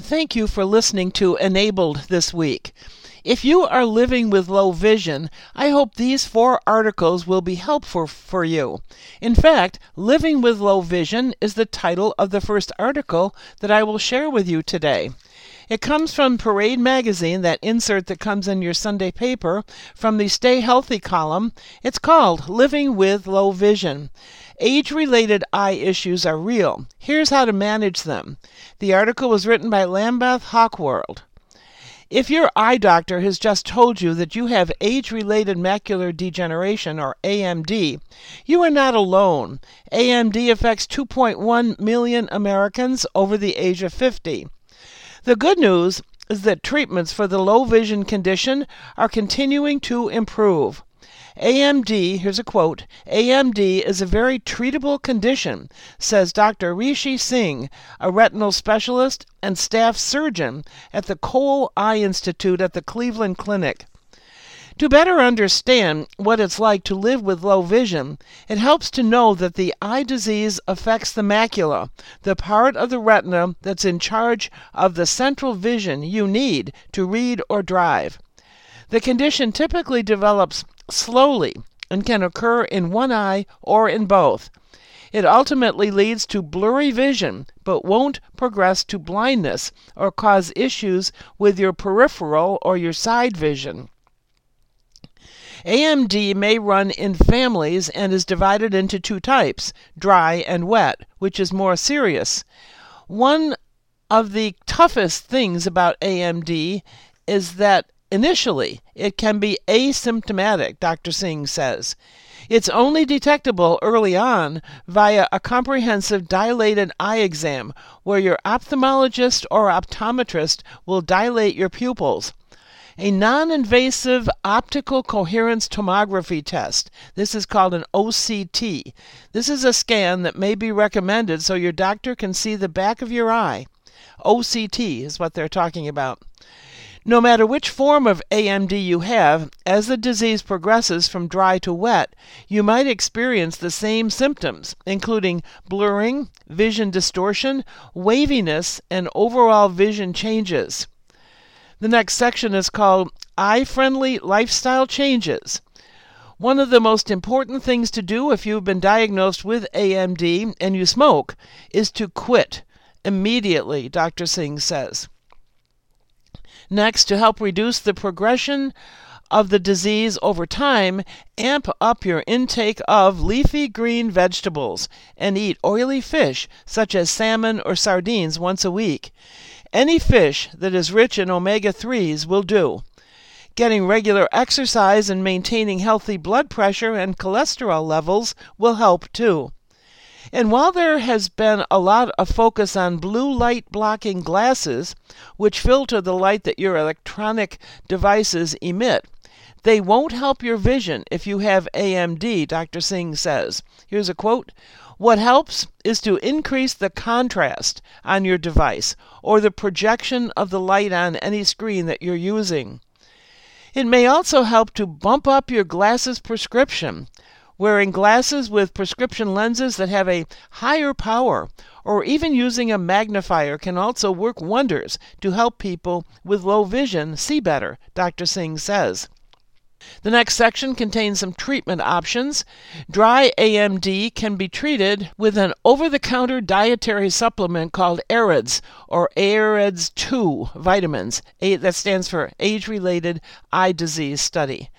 Thank you for listening to Enabled this week. If you are living with low vision, I hope these four articles will be helpful for you. In fact, Living with Low Vision is the title of the first article that I will share with you today. It comes from Parade Magazine, that insert that comes in your Sunday paper, from the Stay Healthy column. It's called Living with Low Vision. Age related eye issues are real. Here's how to manage them. The article was written by Lambeth Hochwald. If your eye doctor has just told you that you have age related macular degeneration, or AMD, you are not alone. AMD affects 2.1 million Americans over the age of 50. The good news is that treatments for the low vision condition are continuing to improve. AMD, here's a quote AMD is a very treatable condition, says Dr. Rishi Singh, a retinal specialist and staff surgeon at the Cole Eye Institute at the Cleveland Clinic. To better understand what it's like to live with low vision, it helps to know that the eye disease affects the macula, the part of the retina that's in charge of the central vision you need to read or drive. The condition typically develops slowly and can occur in one eye or in both. It ultimately leads to blurry vision, but won't progress to blindness or cause issues with your peripheral or your side vision. AMD may run in families and is divided into two types, dry and wet, which is more serious. One of the toughest things about AMD is that initially it can be asymptomatic, Dr. Singh says. It's only detectable early on via a comprehensive dilated eye exam where your ophthalmologist or optometrist will dilate your pupils a non invasive optical coherence tomography test. This is called an OCT. This is a scan that may be recommended so your doctor can see the back of your eye. OCT is what they're talking about. No matter which form of AMD you have, as the disease progresses from dry to wet, you might experience the same symptoms, including blurring, vision distortion, waviness, and overall vision changes. The next section is called Eye Friendly Lifestyle Changes. One of the most important things to do if you've been diagnosed with AMD and you smoke is to quit immediately, Dr. Singh says. Next, to help reduce the progression of the disease over time, amp up your intake of leafy green vegetables and eat oily fish such as salmon or sardines once a week. Any fish that is rich in omega 3s will do. Getting regular exercise and maintaining healthy blood pressure and cholesterol levels will help too. And while there has been a lot of focus on blue light blocking glasses, which filter the light that your electronic devices emit, they won't help your vision if you have AMD, Dr. Singh says. Here's a quote what helps is to increase the contrast on your device or the projection of the light on any screen that you're using. It may also help to bump up your glasses prescription. Wearing glasses with prescription lenses that have a higher power, or even using a magnifier, can also work wonders to help people with low vision see better, Dr. Singh says. The next section contains some treatment options. Dry AMD can be treated with an over the counter dietary supplement called AREDS or AREDS 2 vitamins. that stands for Age Related Eye Disease Study.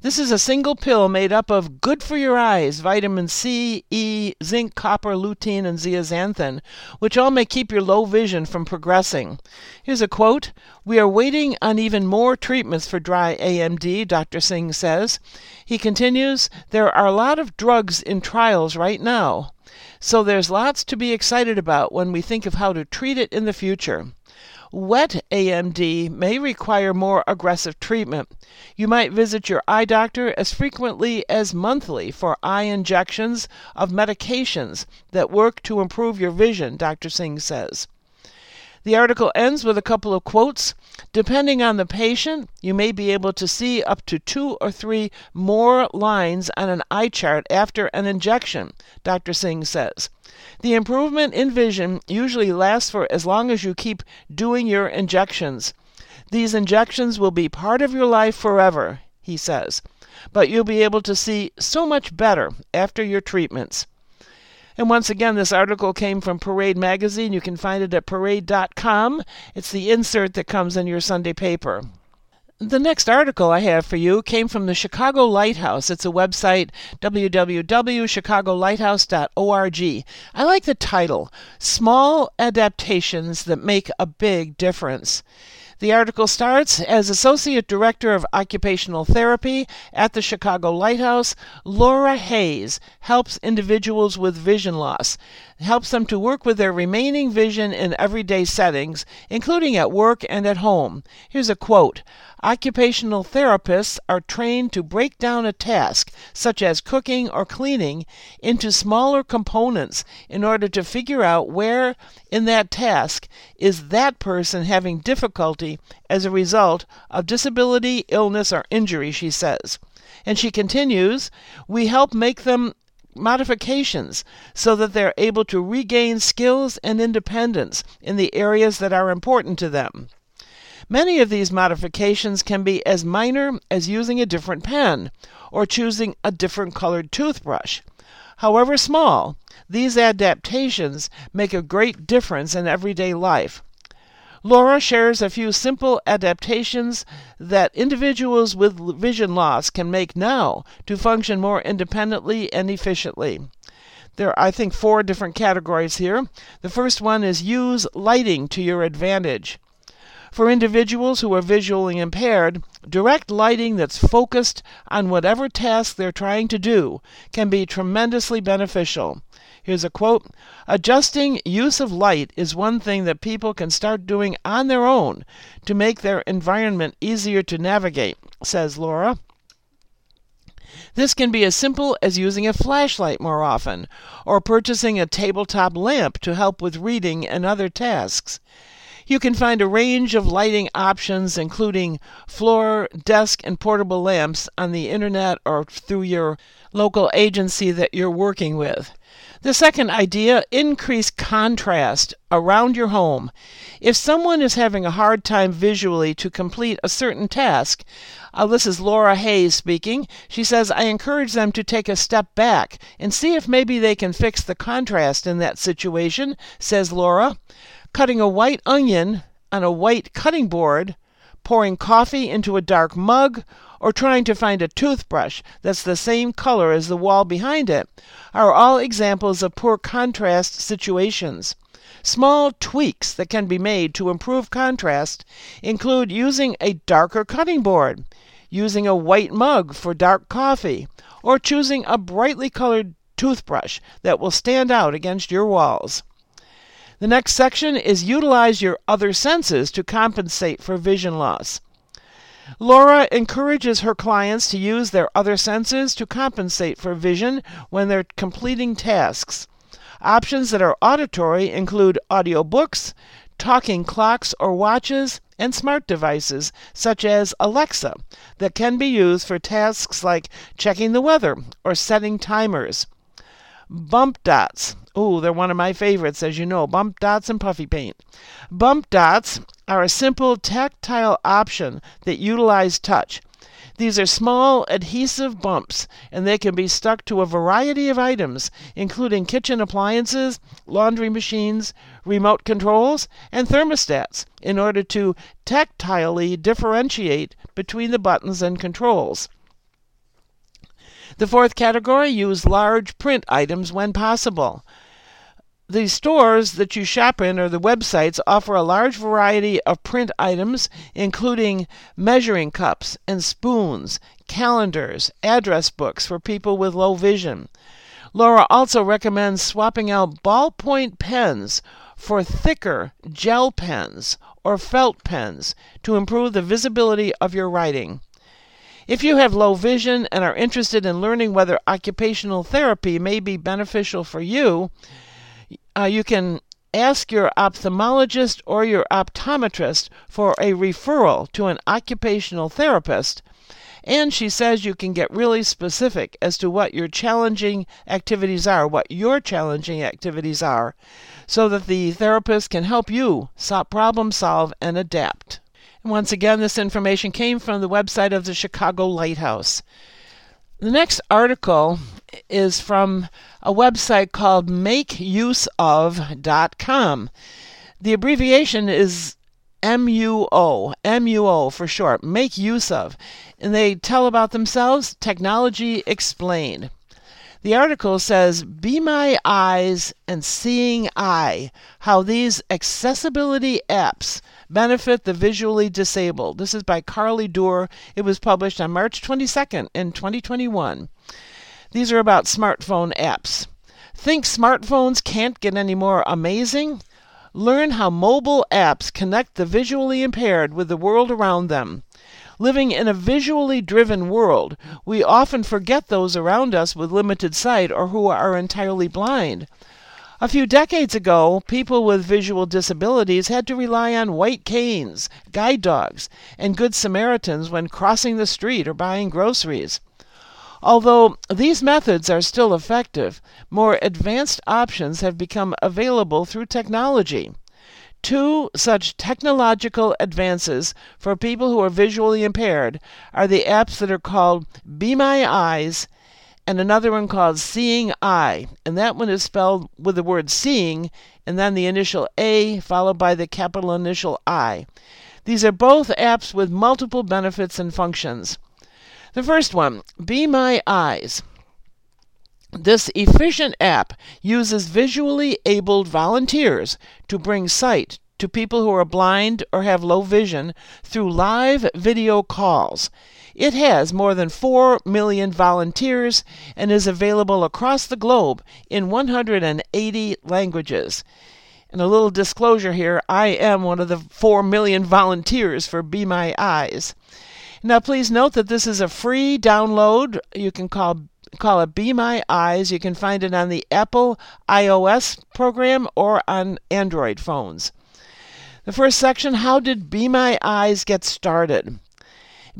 This is a single pill made up of good for your eyes vitamin C, E, zinc, copper, lutein, and zeaxanthin, which all may keep your low vision from progressing. Here's a quote We are waiting on even more treatments for dry AMD, Dr. Singh says. He continues There are a lot of drugs in trials right now. So there's lots to be excited about when we think of how to treat it in the future. Wet AMD may require more aggressive treatment. You might visit your eye doctor as frequently as monthly for eye injections of medications that work to improve your vision, Dr. Singh says. The article ends with a couple of quotes. Depending on the patient, you may be able to see up to two or three more lines on an eye chart after an injection, Dr. Singh says. The improvement in vision usually lasts for as long as you keep doing your injections. These injections will be part of your life forever, he says, but you'll be able to see so much better after your treatments. And once again, this article came from Parade Magazine. You can find it at parade.com. It's the insert that comes in your Sunday paper. The next article I have for you came from the Chicago Lighthouse. It's a website, www.chicagolighthouse.org. I like the title Small Adaptations That Make a Big Difference. The article starts as Associate Director of Occupational Therapy at the Chicago Lighthouse. Laura Hayes helps individuals with vision loss, helps them to work with their remaining vision in everyday settings, including at work and at home. Here's a quote Occupational therapists are trained to break down a task, such as cooking or cleaning, into smaller components in order to figure out where in that task is that person having difficulty as a result of disability, illness, or injury, she says. And she continues, we help make them modifications so that they're able to regain skills and independence in the areas that are important to them. Many of these modifications can be as minor as using a different pen or choosing a different colored toothbrush. However small, these adaptations make a great difference in everyday life. Laura shares a few simple adaptations that individuals with vision loss can make now to function more independently and efficiently. There are, I think, four different categories here. The first one is use lighting to your advantage. For individuals who are visually impaired, direct lighting that's focused on whatever task they're trying to do can be tremendously beneficial. Here's a quote Adjusting use of light is one thing that people can start doing on their own to make their environment easier to navigate, says Laura. This can be as simple as using a flashlight more often, or purchasing a tabletop lamp to help with reading and other tasks. You can find a range of lighting options, including floor, desk, and portable lamps, on the internet or through your local agency that you're working with. The second idea increase contrast around your home. If someone is having a hard time visually to complete a certain task, uh, this is Laura Hayes speaking. She says, I encourage them to take a step back and see if maybe they can fix the contrast in that situation, says Laura cutting a white onion on a white cutting board, pouring coffee into a dark mug, or trying to find a toothbrush that's the same color as the wall behind it are all examples of poor contrast situations. Small tweaks that can be made to improve contrast include using a darker cutting board, using a white mug for dark coffee, or choosing a brightly colored toothbrush that will stand out against your walls. The next section is utilize your other senses to compensate for vision loss. Laura encourages her clients to use their other senses to compensate for vision when they're completing tasks. Options that are auditory include audiobooks, talking clocks or watches, and smart devices such as Alexa that can be used for tasks like checking the weather or setting timers. Bump dots Oh, they're one of my favorites, as you know bump dots and puffy paint. Bump dots are a simple tactile option that utilize touch. These are small adhesive bumps, and they can be stuck to a variety of items, including kitchen appliances, laundry machines, remote controls, and thermostats, in order to tactilely differentiate between the buttons and controls. The fourth category use large print items when possible the stores that you shop in or the websites offer a large variety of print items, including measuring cups and spoons, calendars, address books for people with low vision. Laura also recommends swapping out ballpoint pens for thicker gel pens or felt pens to improve the visibility of your writing. If you have low vision and are interested in learning whether occupational therapy may be beneficial for you, uh, you can ask your ophthalmologist or your optometrist for a referral to an occupational therapist. And she says you can get really specific as to what your challenging activities are, what your challenging activities are, so that the therapist can help you problem solve and adapt. And once again, this information came from the website of the Chicago Lighthouse. The next article is from a website called makeuseof.com. The abbreviation is MUO, MUO for short, make use of. And they tell about themselves Technology Explained. The article says, Be My Eyes and Seeing Eye How These Accessibility Apps Benefit the Visually Disabled. This is by Carly Doer. It was published on March 22nd in 2021. These are about smartphone apps. Think smartphones can't get any more amazing? Learn how mobile apps connect the visually impaired with the world around them. Living in a visually driven world, we often forget those around us with limited sight or who are entirely blind. A few decades ago, people with visual disabilities had to rely on white canes, guide dogs, and good Samaritans when crossing the street or buying groceries. Although these methods are still effective, more advanced options have become available through technology. Two such technological advances for people who are visually impaired are the apps that are called Be My Eyes and another one called Seeing Eye, and that one is spelled with the word seeing and then the initial A followed by the capital initial I. These are both apps with multiple benefits and functions. The first one, Be My Eyes. This efficient app uses visually abled volunteers to bring sight to people who are blind or have low vision through live video calls. It has more than 4 million volunteers and is available across the globe in 180 languages. And a little disclosure here I am one of the 4 million volunteers for Be My Eyes. Now, please note that this is a free download. You can call call it Be My Eyes. You can find it on the Apple iOS program or on Android phones. The first section How did Be My Eyes get started?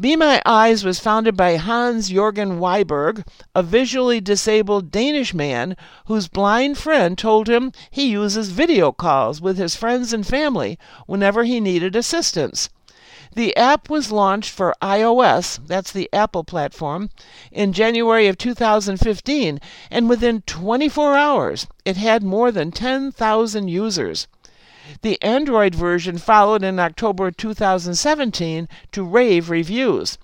Be My Eyes was founded by Hans Jorgen Wiberg, a visually disabled Danish man whose blind friend told him he uses video calls with his friends and family whenever he needed assistance. The app was launched for iOS, that's the Apple platform, in January of 2015, and within 24 hours it had more than 10,000 users. The Android version followed in October 2017 to rave reviews.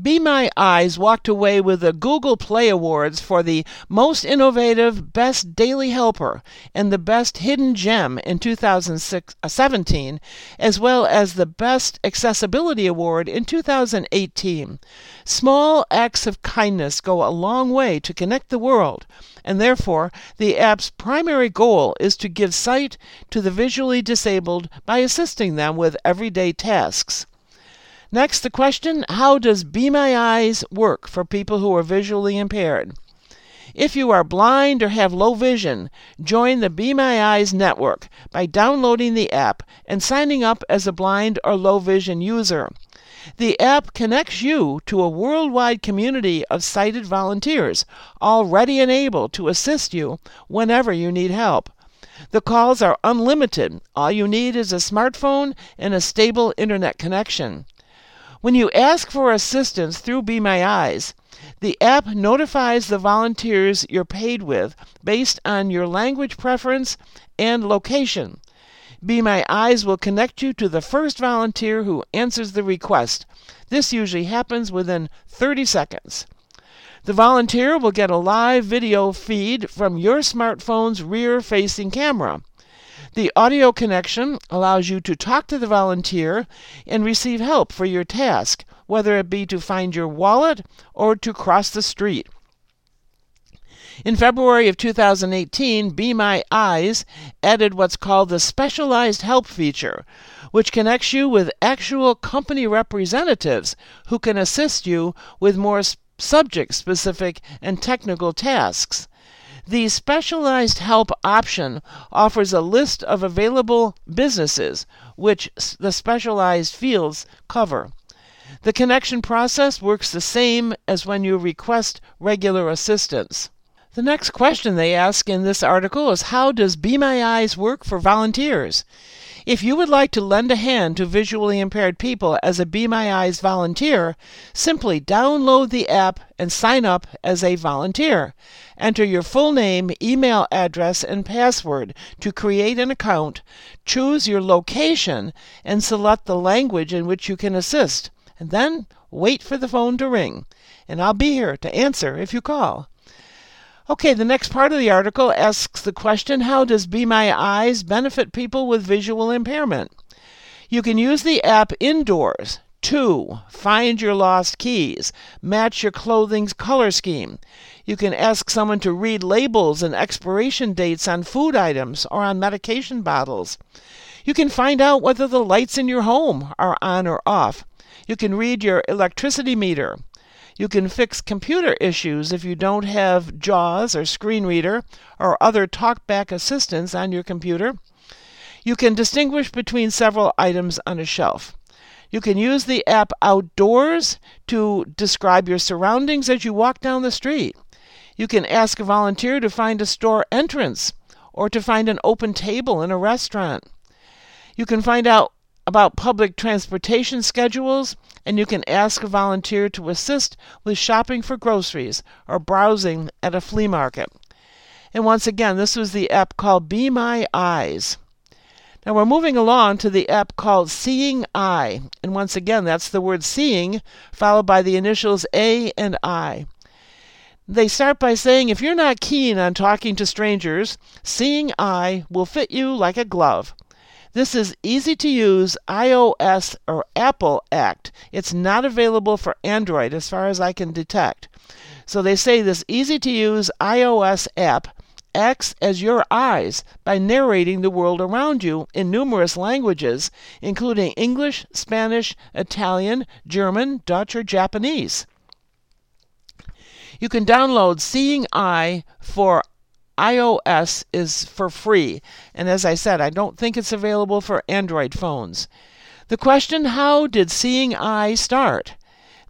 Be My Eyes walked away with the Google Play Awards for the Most Innovative Best Daily Helper and the Best Hidden Gem in 2017, uh, as well as the Best Accessibility Award in 2018. Small acts of kindness go a long way to connect the world, and therefore the app's primary goal is to give sight to the visually disabled by assisting them with everyday tasks. Next, the question How does Be My Eyes work for people who are visually impaired? If you are blind or have low vision, join the Be My Eyes network by downloading the app and signing up as a blind or low vision user. The app connects you to a worldwide community of sighted volunteers, all ready and able to assist you whenever you need help. The calls are unlimited. All you need is a smartphone and a stable internet connection. When you ask for assistance through Be My Eyes, the app notifies the volunteers you're paid with based on your language preference and location. Be My Eyes will connect you to the first volunteer who answers the request. This usually happens within 30 seconds. The volunteer will get a live video feed from your smartphone's rear facing camera. The audio connection allows you to talk to the volunteer and receive help for your task, whether it be to find your wallet or to cross the street. In February of 2018, Be My Eyes added what's called the Specialized Help feature, which connects you with actual company representatives who can assist you with more subject specific and technical tasks. The specialized help option offers a list of available businesses which the specialized fields cover. The connection process works the same as when you request regular assistance. The next question they ask in this article is How does Be My Eyes work for volunteers? If you would like to lend a hand to visually impaired people as a Be My Eyes volunteer, simply download the app and sign up as a volunteer. Enter your full name, email address, and password to create an account, choose your location, and select the language in which you can assist. And then wait for the phone to ring, and I'll be here to answer if you call. Okay, the next part of the article asks the question How does Be My Eyes benefit people with visual impairment? You can use the app indoors to find your lost keys, match your clothing's color scheme. You can ask someone to read labels and expiration dates on food items or on medication bottles. You can find out whether the lights in your home are on or off. You can read your electricity meter. You can fix computer issues if you don't have JAWS or Screen Reader or other talkback assistance on your computer. You can distinguish between several items on a shelf. You can use the app outdoors to describe your surroundings as you walk down the street. You can ask a volunteer to find a store entrance or to find an open table in a restaurant. You can find out about public transportation schedules, and you can ask a volunteer to assist with shopping for groceries or browsing at a flea market. And once again, this was the app called Be My Eyes. Now we're moving along to the app called Seeing Eye. And once again, that's the word seeing followed by the initials A and I. They start by saying if you're not keen on talking to strangers, Seeing Eye will fit you like a glove. This is easy to use iOS or Apple Act. It's not available for Android as far as I can detect. So they say this easy to use iOS app acts as your eyes by narrating the world around you in numerous languages, including English, Spanish, Italian, German, Dutch, or Japanese. You can download Seeing Eye for iOS is for free, and as I said, I don't think it's available for Android phones. The question How did Seeing Eye start?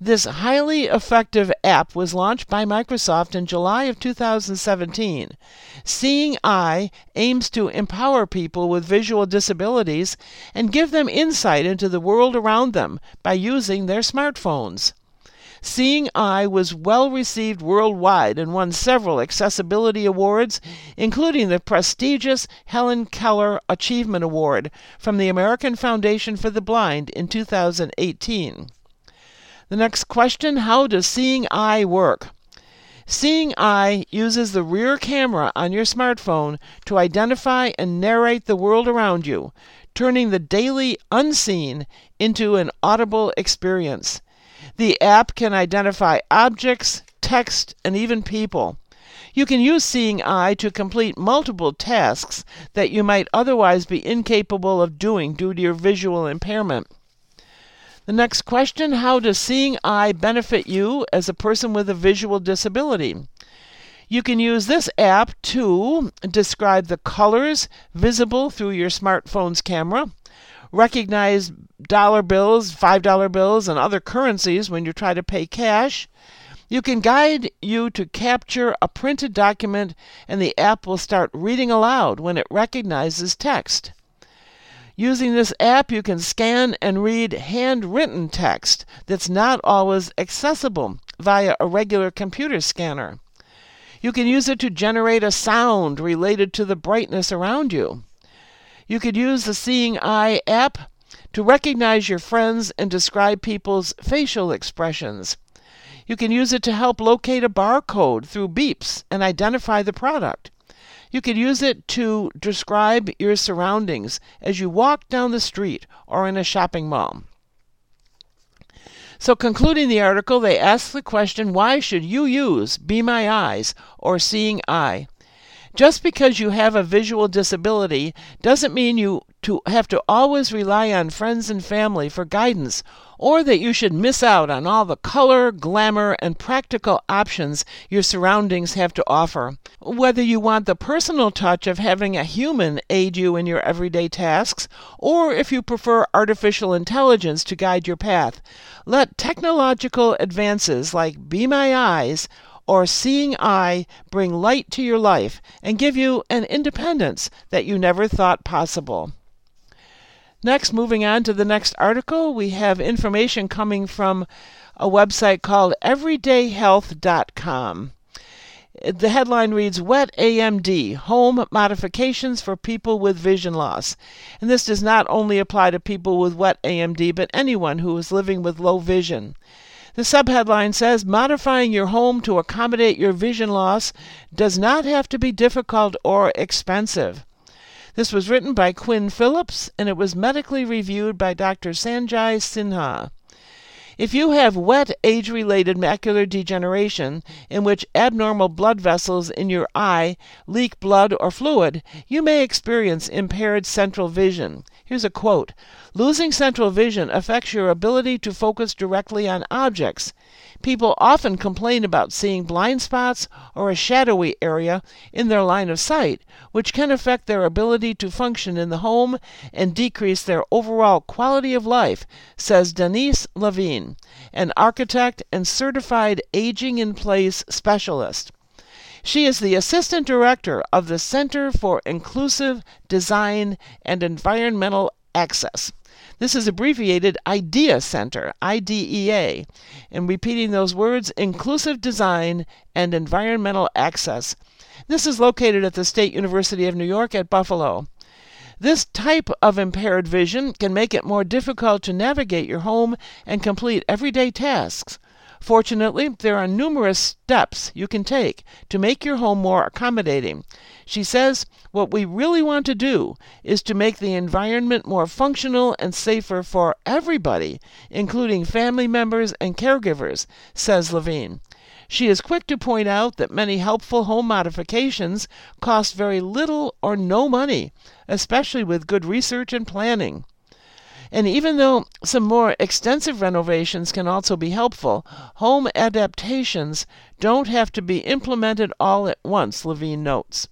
This highly effective app was launched by Microsoft in July of 2017. Seeing Eye aims to empower people with visual disabilities and give them insight into the world around them by using their smartphones. Seeing Eye was well received worldwide and won several accessibility awards, including the prestigious Helen Keller Achievement Award from the American Foundation for the Blind in 2018. The next question How does Seeing Eye work? Seeing Eye uses the rear camera on your smartphone to identify and narrate the world around you, turning the daily unseen into an audible experience. The app can identify objects, text, and even people. You can use Seeing Eye to complete multiple tasks that you might otherwise be incapable of doing due to your visual impairment. The next question How does Seeing Eye benefit you as a person with a visual disability? You can use this app to describe the colors visible through your smartphone's camera, recognize dollar bills, $5 bills, and other currencies when you try to pay cash. You can guide you to capture a printed document, and the app will start reading aloud when it recognizes text. Using this app, you can scan and read handwritten text that's not always accessible via a regular computer scanner. You can use it to generate a sound related to the brightness around you. You could use the Seeing Eye app to recognize your friends and describe people's facial expressions. You can use it to help locate a barcode through beeps and identify the product. You could use it to describe your surroundings as you walk down the street or in a shopping mall. So, concluding the article, they ask the question why should you use Be My Eyes or Seeing Eye? Just because you have a visual disability doesn't mean you to have to always rely on friends and family for guidance, or that you should miss out on all the color, glamour, and practical options your surroundings have to offer. Whether you want the personal touch of having a human aid you in your everyday tasks, or if you prefer artificial intelligence to guide your path, let technological advances like Be My Eyes or Seeing Eye bring light to your life and give you an independence that you never thought possible. Next, moving on to the next article, we have information coming from a website called everydayhealth.com. The headline reads Wet AMD Home Modifications for People with Vision Loss. And this does not only apply to people with wet AMD, but anyone who is living with low vision. The subheadline says Modifying your home to accommodate your vision loss does not have to be difficult or expensive. This was written by Quinn Phillips and it was medically reviewed by Dr. Sanjay Sinha. If you have wet age related macular degeneration, in which abnormal blood vessels in your eye leak blood or fluid, you may experience impaired central vision. Here's a quote Losing central vision affects your ability to focus directly on objects. People often complain about seeing blind spots or a shadowy area in their line of sight, which can affect their ability to function in the home and decrease their overall quality of life, says Denise Levine, an architect and certified aging in place specialist. She is the assistant director of the Center for Inclusive Design and Environmental Access. This is abbreviated IDEA Center, IDEA. And repeating those words, inclusive design and environmental access. This is located at the State University of New York at Buffalo. This type of impaired vision can make it more difficult to navigate your home and complete everyday tasks. Fortunately, there are numerous steps you can take to make your home more accommodating. She says, What we really want to do is to make the environment more functional and safer for everybody, including family members and caregivers, says Levine. She is quick to point out that many helpful home modifications cost very little or no money, especially with good research and planning. And even though some more extensive renovations can also be helpful, home adaptations don't have to be implemented all at once, Levine notes.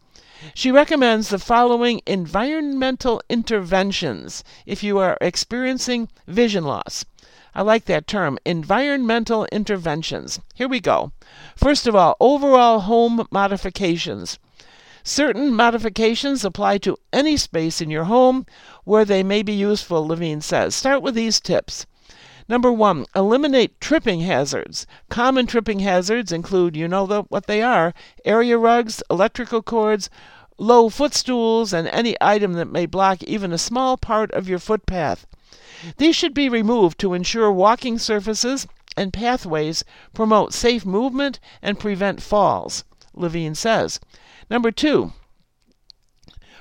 She recommends the following environmental interventions if you are experiencing vision loss. I like that term, environmental interventions. Here we go. First of all, overall home modifications. Certain modifications apply to any space in your home where they may be useful, Levine says. Start with these tips. Number one, eliminate tripping hazards. Common tripping hazards include, you know the, what they are area rugs, electrical cords, low footstools, and any item that may block even a small part of your footpath. These should be removed to ensure walking surfaces and pathways promote safe movement and prevent falls, Levine says. Number two,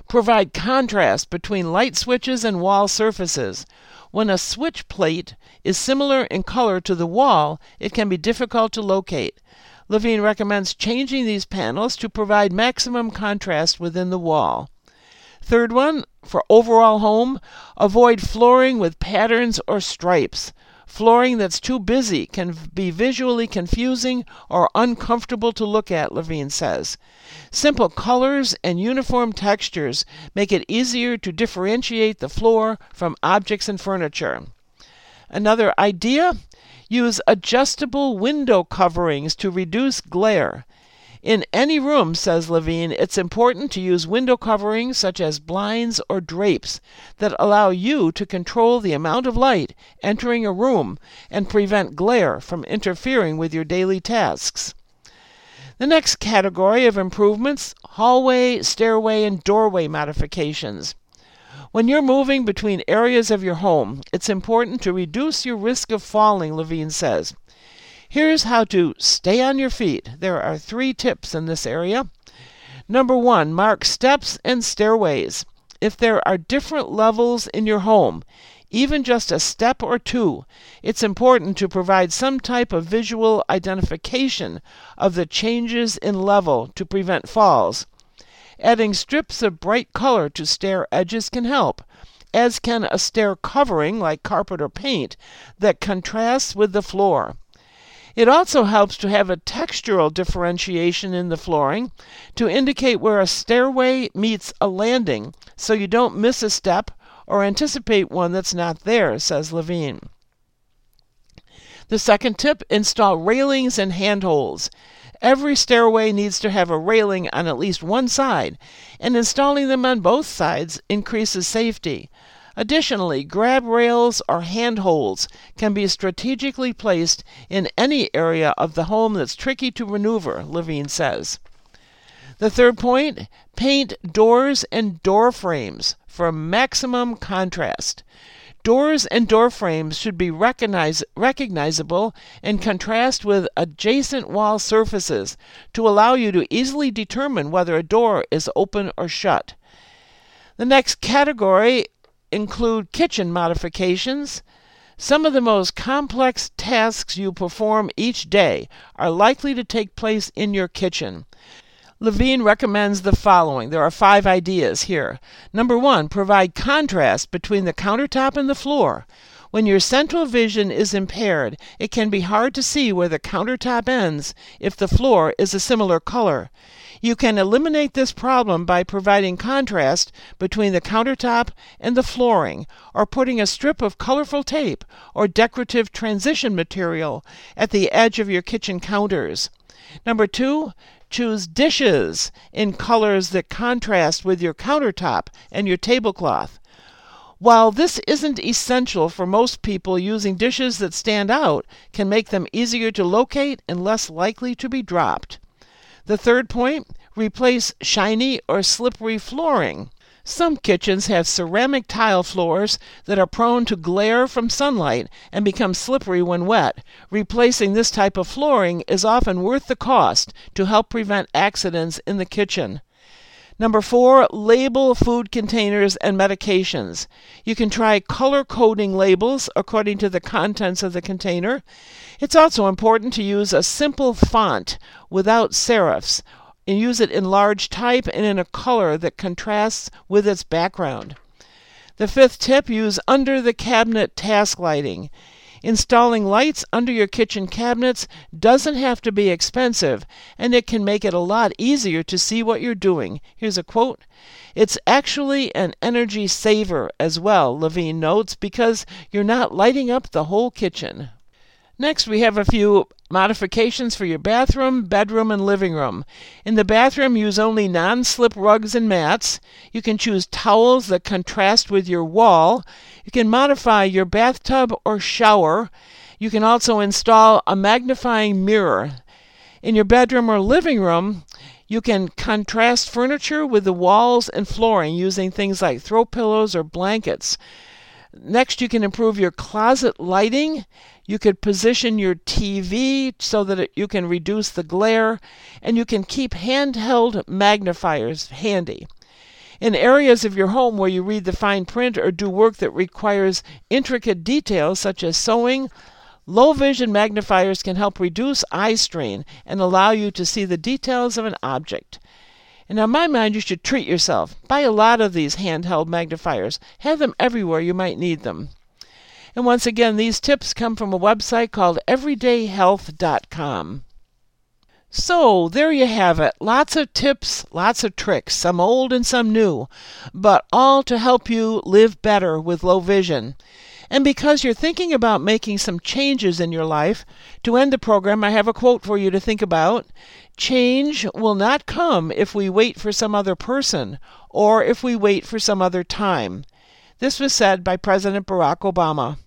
provide contrast between light switches and wall surfaces. When a switch plate is similar in color to the wall, it can be difficult to locate. Levine recommends changing these panels to provide maximum contrast within the wall. Third one, for overall home, avoid flooring with patterns or stripes. Flooring that's too busy can be visually confusing or uncomfortable to look at, Levine says. Simple colors and uniform textures make it easier to differentiate the floor from objects and furniture. Another idea use adjustable window coverings to reduce glare. In any room, says Levine, it's important to use window coverings such as blinds or drapes that allow you to control the amount of light entering a room and prevent glare from interfering with your daily tasks. The next category of improvements hallway, stairway, and doorway modifications. When you're moving between areas of your home, it's important to reduce your risk of falling, Levine says. Here's how to stay on your feet. There are three tips in this area. Number one, mark steps and stairways. If there are different levels in your home, even just a step or two, it's important to provide some type of visual identification of the changes in level to prevent falls. Adding strips of bright color to stair edges can help. as can a stair covering like carpet or paint that contrasts with the floor. It also helps to have a textural differentiation in the flooring to indicate where a stairway meets a landing so you don't miss a step or anticipate one that's not there, says Levine. The second tip install railings and handholds. Every stairway needs to have a railing on at least one side, and installing them on both sides increases safety. Additionally, grab rails or handholds can be strategically placed in any area of the home that's tricky to maneuver, Levine says. The third point paint doors and door frames for maximum contrast. Doors and door frames should be recognize, recognizable and contrast with adjacent wall surfaces to allow you to easily determine whether a door is open or shut. The next category include kitchen modifications. Some of the most complex tasks you perform each day are likely to take place in your kitchen. Levine recommends the following. There are five ideas here. Number one, provide contrast between the countertop and the floor. When your central vision is impaired, it can be hard to see where the countertop ends if the floor is a similar color. You can eliminate this problem by providing contrast between the countertop and the flooring, or putting a strip of colorful tape or decorative transition material at the edge of your kitchen counters. Number two, choose dishes in colors that contrast with your countertop and your tablecloth. While this isn't essential for most people, using dishes that stand out can make them easier to locate and less likely to be dropped. The third point replace shiny or slippery flooring. Some kitchens have ceramic tile floors that are prone to glare from sunlight and become slippery when wet. Replacing this type of flooring is often worth the cost to help prevent accidents in the kitchen. Number four, label food containers and medications. You can try color coding labels according to the contents of the container. It's also important to use a simple font without serifs and use it in large type and in a color that contrasts with its background. The fifth tip use under the cabinet task lighting. Installing lights under your kitchen cabinets doesn't have to be expensive, and it can make it a lot easier to see what you're doing. Here's a quote It's actually an energy saver as well, Levine notes, because you're not lighting up the whole kitchen. Next, we have a few modifications for your bathroom, bedroom, and living room. In the bathroom, use only non slip rugs and mats. You can choose towels that contrast with your wall. You can modify your bathtub or shower. You can also install a magnifying mirror. In your bedroom or living room, you can contrast furniture with the walls and flooring using things like throw pillows or blankets. Next, you can improve your closet lighting. You could position your TV so that it, you can reduce the glare, and you can keep handheld magnifiers handy. In areas of your home where you read the fine print or do work that requires intricate details such as sewing, low vision magnifiers can help reduce eye strain and allow you to see the details of an object. And in my mind, you should treat yourself. Buy a lot of these handheld magnifiers. Have them everywhere you might need them. And once again, these tips come from a website called everydayhealth.com. So, there you have it. Lots of tips, lots of tricks, some old and some new, but all to help you live better with low vision. And because you're thinking about making some changes in your life, to end the program, I have a quote for you to think about. Change will not come if we wait for some other person or if we wait for some other time. This was said by President Barack Obama.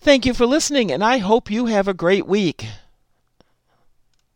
Thank you for listening, and I hope you have a great week.